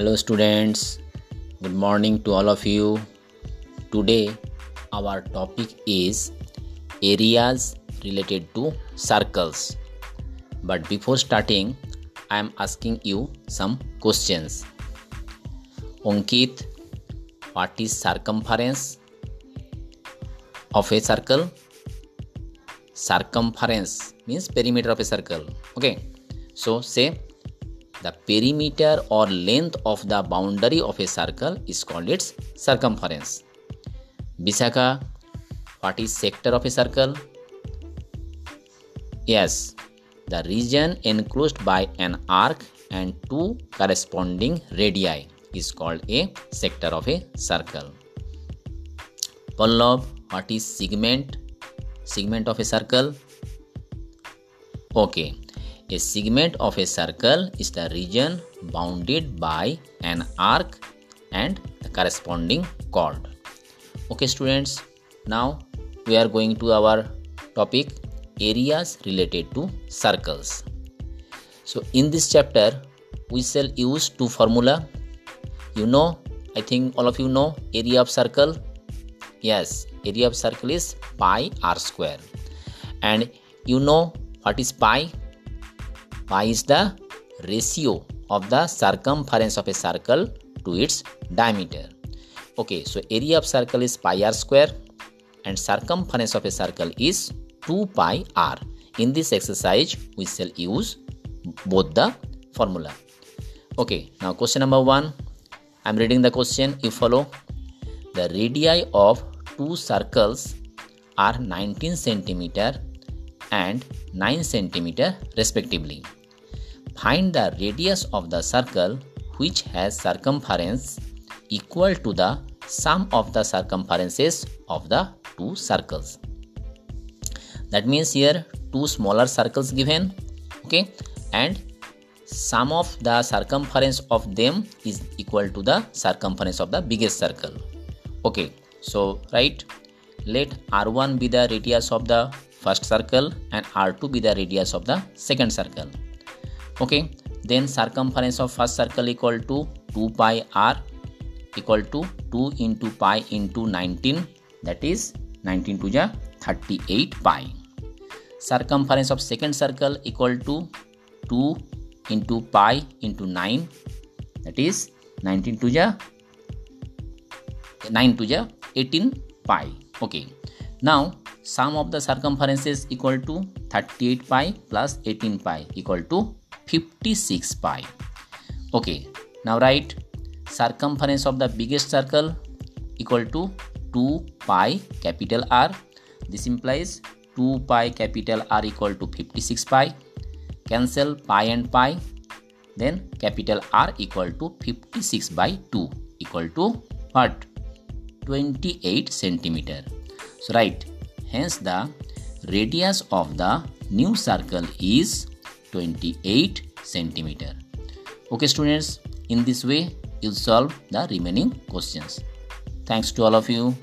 Hello, students. Good morning to all of you. Today, our topic is areas related to circles. But before starting, I am asking you some questions. Ankit, what is circumference of a circle? Circumference means perimeter of a circle. Okay, so say the perimeter or length of the boundary of a circle is called its circumference. Bisaka, what is sector of a circle? Yes, the region enclosed by an arc and two corresponding radii is called a sector of a circle. Pallav, what is segment? Segment of a circle? Okay, a segment of a circle is the region bounded by an arc and the corresponding chord. Okay, students, now we are going to our topic areas related to circles. So, in this chapter, we shall use two formula. You know, I think all of you know area of circle. Yes, area of circle is pi r square. And you know what is pi? Pi is the ratio of the circumference of a circle to its diameter. Okay, so area of circle is pi r square and circumference of a circle is 2 pi r. In this exercise, we shall use both the formula. Okay, now question number 1. I am reading the question. You follow. The radii of two circles are 19 centimeter and 9 centimeter respectively. Find the radius of the circle which has circumference equal to the sum of the circumferences of the two circles. That means here two smaller circles given, okay, and sum of the circumference of them is equal to the circumference of the biggest circle. Okay, so right, let r1 be the radius of the first circle and r2 be the radius of the second circle okay. Then circumference of first circle equal to 2 pi r equal to 2 into pi into 19 that is 19 to the 38 pi. Circumference of second circle equal to 2 into pi into 9 that is 19 to the 9 to the 18 pi. Okay. Now sum of the circumferences equal to 38 pi plus 18 pi equal to 56 pi. Okay, now write circumference of the biggest circle equal to 2 pi capital R. This implies 2 pi capital R equal to 56 pi. Cancel pi and pi. Then capital R equal to 56 by 2 equal to what? 28 centimeter. So write. Hence the radius of the new circle is 28 centimeter. Okay students, in this way you'll solve the remaining questions. Thanks to all of you.